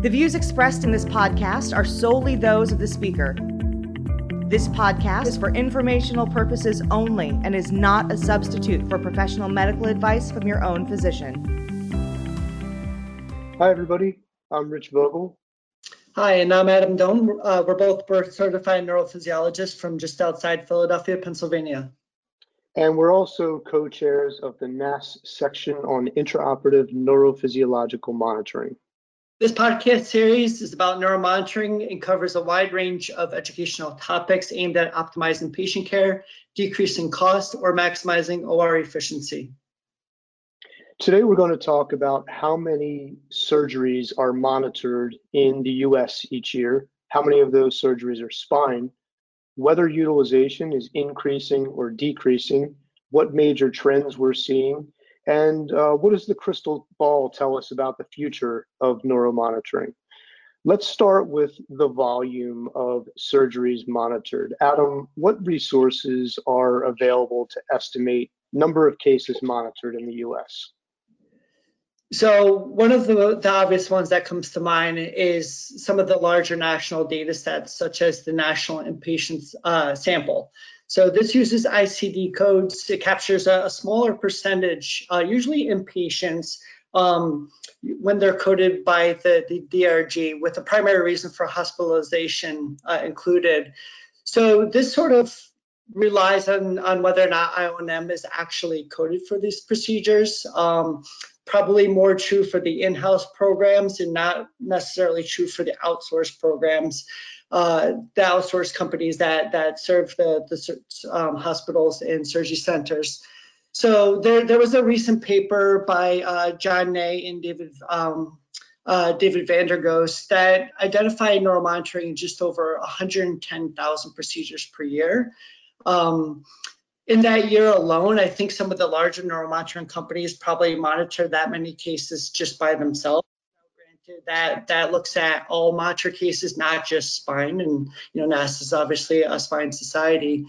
The views expressed in this podcast are solely those of the speaker. This podcast is for informational purposes only and is not a substitute for professional medical advice from your own physician. Hi, everybody. I'm Rich Vogel. Hi, and I'm Adam Doan. Uh, we're both board certified neurophysiologists from just outside Philadelphia, Pennsylvania. And we're also co chairs of the NASS section on intraoperative neurophysiological monitoring. This podcast series is about neuromonitoring and covers a wide range of educational topics aimed at optimizing patient care, decreasing cost, or maximizing OR efficiency. Today, we're going to talk about how many surgeries are monitored in the US each year, how many of those surgeries are spine, whether utilization is increasing or decreasing, what major trends we're seeing, and uh, what does the crystal ball tell us about the future of neuromonitoring? Let's start with the volume of surgeries monitored. Adam, what resources are available to estimate number of cases monitored in the US? So one of the, the obvious ones that comes to mind is some of the larger national data sets, such as the National Inpatient uh, Sample. So this uses ICD codes. It captures a, a smaller percentage, uh, usually inpatients, um, when they're coded by the, the, DRG, with the primary reason for hospitalization uh, included. So this sort of relies on, on whether or not IONM is actually coded for these procedures. Um, probably more true for the in-house programs and not necessarily true for the outsourced programs uh, the outsourced companies that that serve the, the um, hospitals and surgery centers. So there, there was a recent paper by uh, John Ney and David um, uh, David van der Goes that identified neuromonitoring in just over 110,000 procedures per year. Um, in that year alone, I think some of the larger neuromonitoring companies probably monitor that many cases just by themselves that that looks at all monitor cases, not just spine. And you know, NASS is obviously a spine society,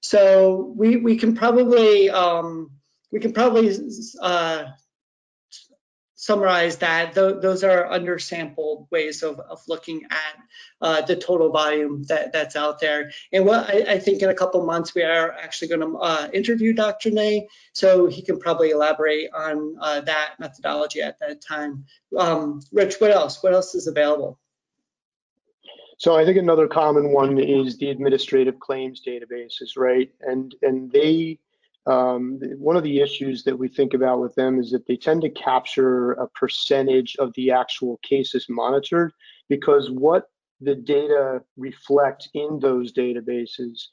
so we we can probably um, we can probably uh, summarize that th those are undersampled ways of, of looking at uh, the total volume that, that's out there. And what I, I think in a couple months we are actually going to uh, interview Dr. Ney, so he can probably elaborate on uh, that methodology at that time. Um, Rich, what else? What else is available? So I think another common one is the administrative claims databases, right? And and they um, one of the issues that we think about with them is that they tend to capture a percentage of the actual cases monitored because what the data reflect in those databases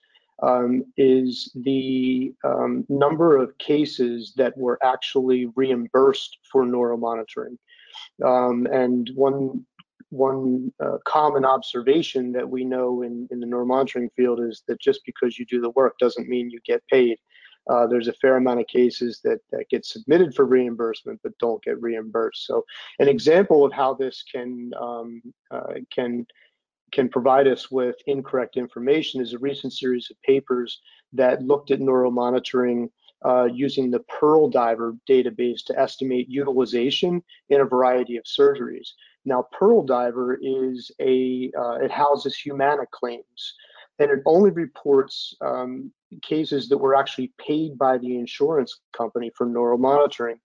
um, is the um, number of cases that were actually reimbursed for neuromonitoring. Um, and one one uh, common observation that we know in, in the neuromonitoring field is that just because you do the work doesn't mean you get paid uh, there's a fair amount of cases that, that get submitted for reimbursement but don't get reimbursed. So an example of how this can um, uh, can can provide us with incorrect information is a recent series of papers that looked at neuromonitoring uh, using the Pearl Diver database to estimate utilization in a variety of surgeries. Now, Pearl Diver is a uh, it houses Humana claims and it only reports um, cases that were actually paid by the insurance company for neuromonitoring,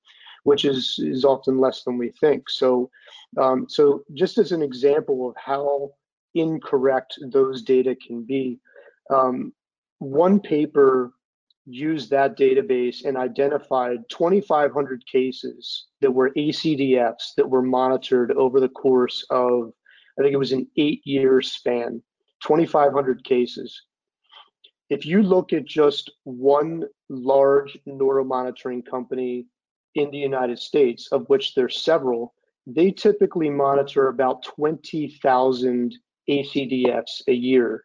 which is is often less than we think. So, um, so just as an example of how incorrect those data can be, um, one paper used that database and identified 2,500 cases that were ACDFs that were monitored over the course of, I think it was an eight-year span. 2,500 cases. If you look at just one large neuromonitoring company in the United States, of which there's several, they typically monitor about 20,000 ACDFs a year.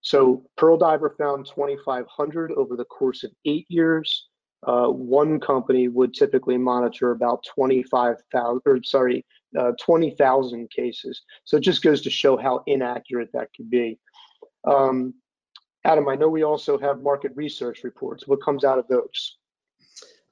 So Pearl Diver found 2,500 over the course of eight years. Uh, one company would typically monitor about 25,000, or sorry, uh, 20,000 cases. So it just goes to show how inaccurate that could be. Um, Adam, I know we also have market research reports. What comes out of those?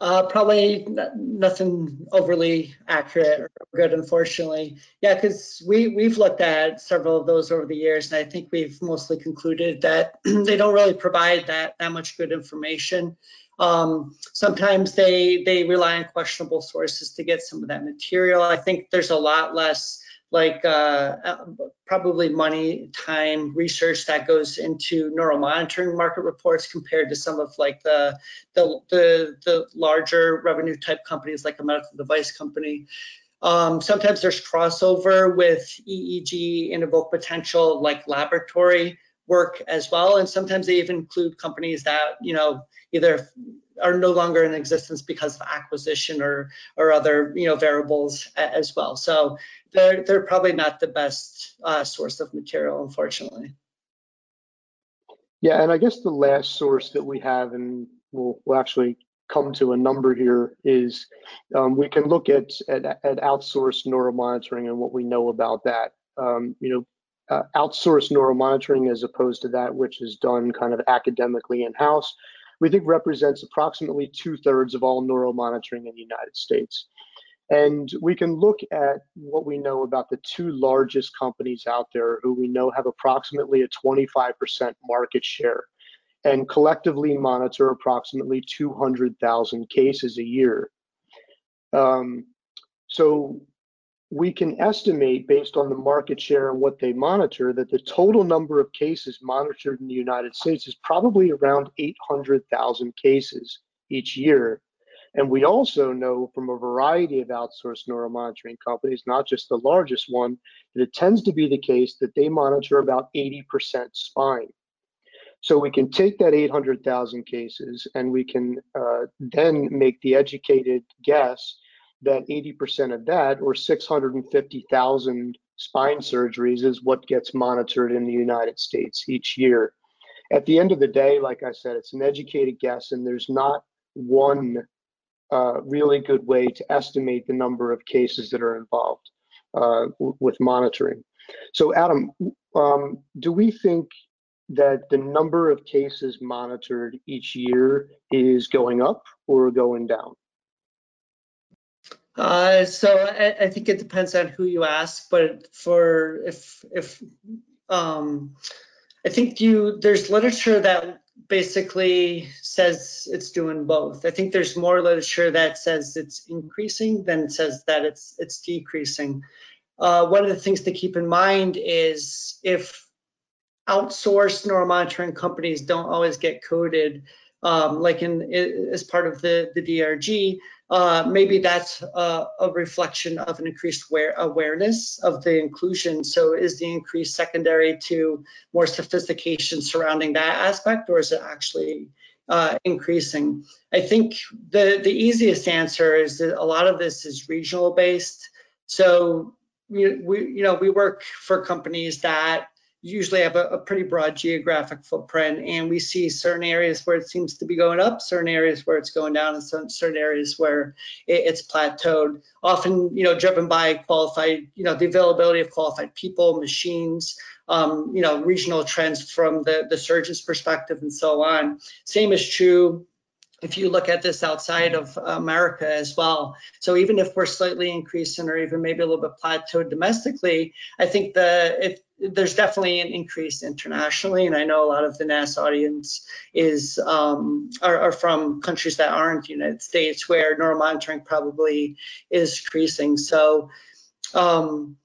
Uh, probably nothing overly accurate or good, unfortunately. Yeah, because we we've looked at several of those over the years, and I think we've mostly concluded that they don't really provide that that much good information. Um, sometimes they they rely on questionable sources to get some of that material. I think there's a lot less like uh, uh, probably money, time, research that goes into neuromonitoring market reports compared to some of like the the the, the larger revenue type companies like a medical device company. Um, sometimes there's crossover with EEG and potential like laboratory work as well, and sometimes they even include companies that you know either are no longer in existence because of acquisition or or other you know variables as well. So they're they're probably not the best uh, source of material, unfortunately. Yeah, and I guess the last source that we have, and we'll, we'll actually come to a number here, is um, we can look at, at, at outsourced neuromonitoring and what we know about that. Um, you know, uh, outsourced neuromonitoring as opposed to that which is done kind of academically in-house, we think represents approximately two thirds of all neuromonitoring in the United States. And we can look at what we know about the two largest companies out there who we know have approximately a 25% market share and collectively monitor approximately 200,000 cases a year. Um, so we can estimate based on the market share and what they monitor that the total number of cases monitored in the United States is probably around 800,000 cases each year. And we also know from a variety of outsourced neuromonitoring companies, not just the largest one, that it tends to be the case that they monitor about 80% spine. So we can take that 800,000 cases and we can uh, then make the educated guess that 80% of that, or 650,000 spine surgeries, is what gets monitored in the United States each year. At the end of the day, like I said, it's an educated guess, and there's not one uh, really good way to estimate the number of cases that are involved uh, with monitoring. So Adam, um, do we think that the number of cases monitored each year is going up or going down? Uh, so I, I, think it depends on who you ask, but for if if um, I think you there's literature that basically says it's doing both. I think there's more literature that says it's increasing than says that it's it's decreasing. Uh, one of the things to keep in mind is if outsourced neuromonitoring companies don't always get coded, um, like in as part of the the DRG, uh, maybe that's a, a, reflection of an increased aware, awareness of the inclusion. So is the increase secondary to more sophistication surrounding that aspect, or is it actually uh, increasing? I think the, the easiest answer is that a lot of this is regional based. So we, we you know, we work for companies that usually have a, a, pretty broad geographic footprint and we see certain areas where it seems to be going up certain areas where it's going down and certain, certain areas where it, it's plateaued. Often you know driven by qualified you know the availability of qualified people machines um, you know regional trends from the the surgeon's perspective and so on. Same is true if you look at this outside of America as well. So even if we're slightly increasing or even maybe a little bit plateaued domestically, I think the if there's definitely an increase internationally, and I know a lot of the NASS audience is um, are, are, from countries that aren't United States, where neuromonitoring probably is increasing. So um,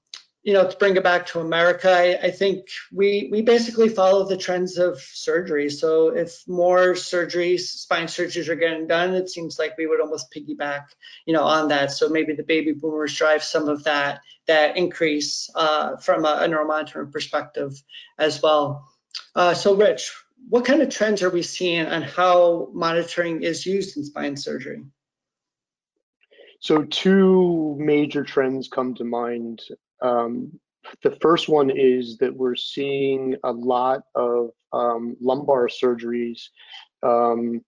you know, to bring it back to America, I, I, think we we basically follow the trends of surgery. So if more surgeries, spine surgeries are getting done, it seems like we would almost piggyback, you know, on that. So maybe the baby boomers drive some of that that increase uh, from a, a neuromonitoring perspective as well. Uh, so Rich, what kind of trends are we seeing on how monitoring is used in spine surgery? So two major trends come to mind um, the first one is that we're seeing a lot of um, lumbar surgeries, um,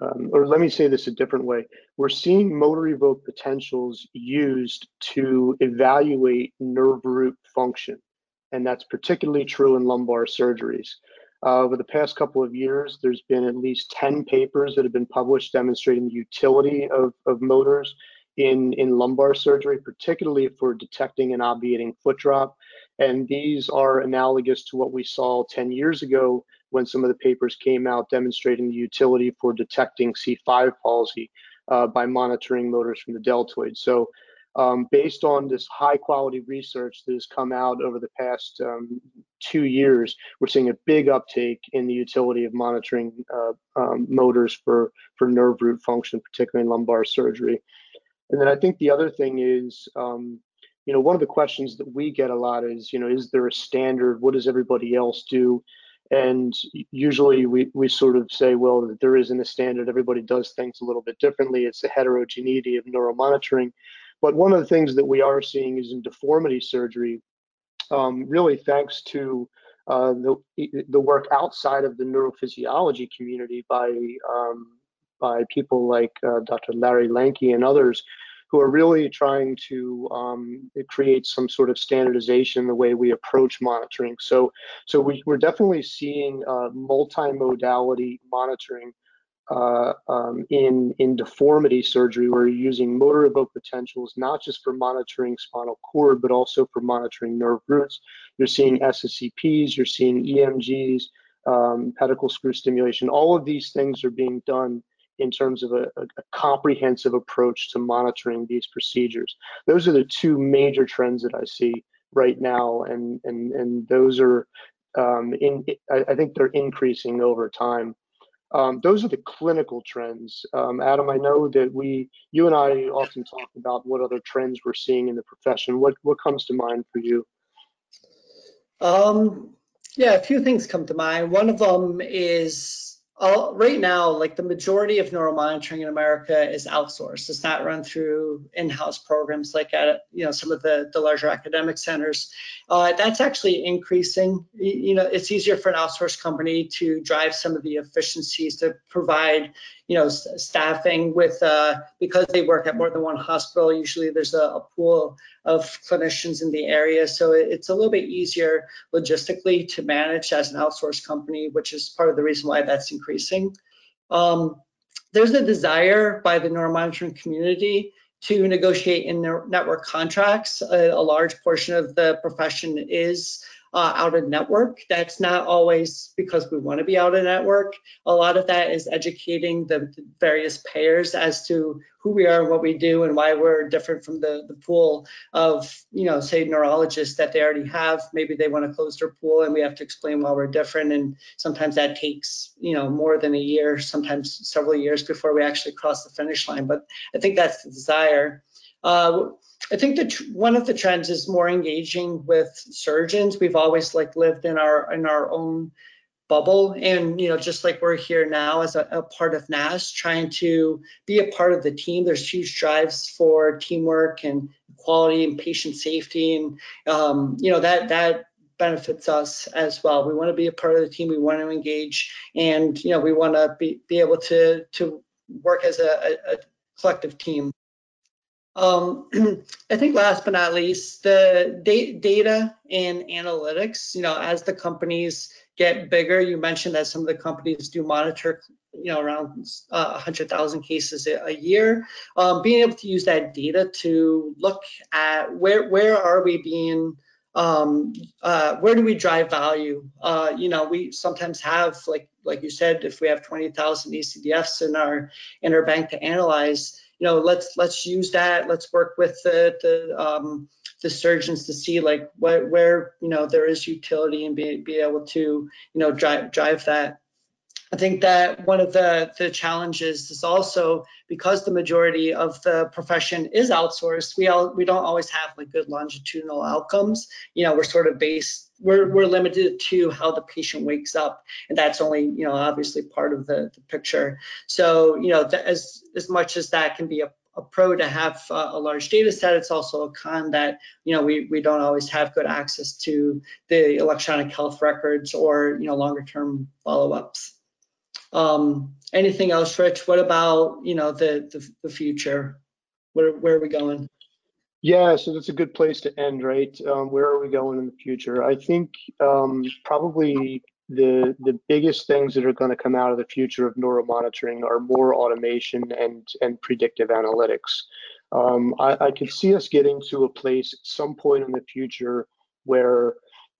um, or let me say this a different way. We're seeing motor evoked potentials used to evaluate nerve root function, and that's particularly true in lumbar surgeries. Uh, over the past couple of years, there's been at least 10 papers that have been published demonstrating the utility of, of motors in, in lumbar surgery, particularly for detecting and obviating foot drop. And these are analogous to what we saw 10 years ago when some of the papers came out demonstrating the utility for detecting C5 palsy uh, by monitoring motors from the deltoid. So um, based on this high quality research that has come out over the past um, two years, we're seeing a big uptake in the utility of monitoring uh, um, motors for, for nerve root function, particularly in lumbar surgery. And then I think the other thing is, um, you know, one of the questions that we get a lot is, you know, is there a standard? What does everybody else do? And usually we, we sort of say, well, there isn't a standard. Everybody does things a little bit differently. It's the heterogeneity of neuromonitoring. But one of the things that we are seeing is in deformity surgery, um, really thanks to uh, the, the work outside of the neurophysiology community by, um, by people like uh, Dr. Larry Lenke and others who are really trying to um, create some sort of standardization the way we approach monitoring. So, so we, are definitely seeing uh, multimodality monitoring uh, um, in, in deformity surgery where you're using motor evoked potentials, not just for monitoring spinal cord, but also for monitoring nerve roots. You're seeing SSEPs, you're seeing EMGs, um, pedicle screw stimulation. All of these things are being done in terms of a, a, comprehensive approach to monitoring these procedures. Those are the two major trends that I see right now, and and and those are um, in. I, I think they're increasing over time. Um, those are the clinical trends. Um, Adam, I know that we, you and I often talk about what other trends we're seeing in the profession. What what comes to mind for you? Um, yeah, a few things come to mind. One of them is uh, right now, like the majority of neuromonitoring in America is outsourced. It's not run through in-house programs like at you know some of the, the larger academic centers. Uh, that's actually increasing. You know, it's easier for an outsourced company to drive some of the efficiencies to provide you know, staffing with, uh, because they work at more than one hospital, usually there's a, a, pool of clinicians in the area. So it's a little bit easier logistically to manage as an outsourced company, which is part of the reason why that's increasing. Um, there's a desire by the neuromonitoring community to negotiate in their network contracts. A, a large portion of the profession is uh, out of network. That's not always because we want to be out of network. A lot of that is educating the various payers as to who we are what we do and why we're different from the, the pool of, you know, say neurologists that they already have. Maybe they want to close their pool and we have to explain why we're different. And sometimes that takes, you know, more than a year, sometimes several years before we actually cross the finish line. But I think that's the desire. Uh, I think that one of the trends is more engaging with surgeons. We've always like lived in our in our own bubble, and you know, just like we're here now as a, a part of NASS trying to be a part of the team. There's huge drives for teamwork and quality and patient safety, and um, you know that that benefits us as well. We want to be a part of the team. We want to engage, and you know, we want to be be able to to work as a, a collective team. Um, I think last but not least, the da data and analytics, you know, as the companies get bigger, you mentioned that some of the companies do monitor, you know, around uh, 100,000 cases a, a year. Um, being able to use that data to look at where, where are we being, um, uh, where do we drive value? Uh, you know, we sometimes have, like, like you said, if we have 20,000 ACDFs in our, in our bank to analyze, you know, let's let's use that. Let's work with the the, um, the surgeons to see like what, where you know there is utility and be be able to you know drive drive that. I think that one of the, the challenges is also because the majority of the profession is outsourced, we all we don't always have like good longitudinal outcomes. You know, we're sort of based, we're we're limited to how the patient wakes up, and that's only you know obviously part of the, the picture. So you know, as as much as that can be a a pro to have uh, a large data set. It's also a con that you know we we don't always have good access to the electronic health records or you know longer term follow ups. Um, anything else, Rich? What about you know the the, the future? Where where are we going? Yeah, so that's a good place to end, right? Um, where are we going in the future? I think um, probably the the biggest things that are going to come out of the future of neuromonitoring are more automation and and predictive analytics. Um, I, I see us getting to a place at some point in the future where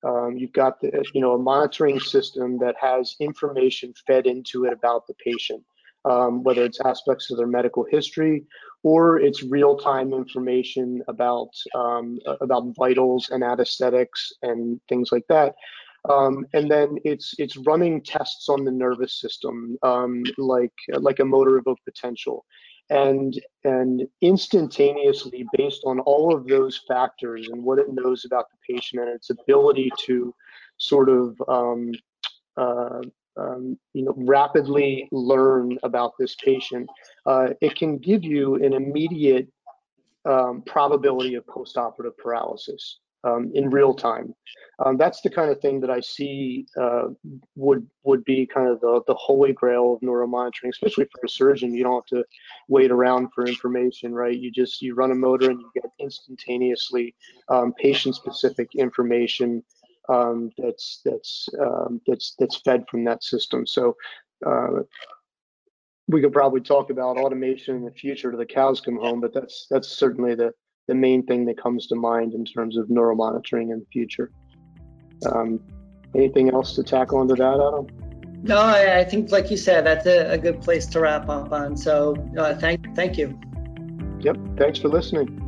um, you've got the, you know a monitoring system that has information fed into it about the patient, um, whether it's aspects of their medical history or it's real-time information about um, about vitals and anesthetics and things like that. Um, and then it's it's running tests on the nervous system, um, like like a motor evoked potential, and and instantaneously based on all of those factors and what it knows about the patient and its ability to sort of um, uh, um, you know rapidly learn about this patient, uh, it can give you an immediate um, probability of postoperative paralysis um, in real time. Um, that's the kind of thing that I see uh, would would be kind of the, the holy grail of neuromonitoring, especially for a surgeon. You don't have to wait around for information, right? You just you run a motor and you get instantaneously um, patient-specific information um, that's that's um, that's that's fed from that system. So. Uh, we could probably talk about automation in the future to the cows come home, but that's that's certainly the the main thing that comes to mind in terms of neuromonitoring in the future. Um, anything else to tackle into that, Adam? No, I, I think, like you said, that's a, a, good place to wrap up on. So, uh, thank, thank you. Yep. Thanks for listening.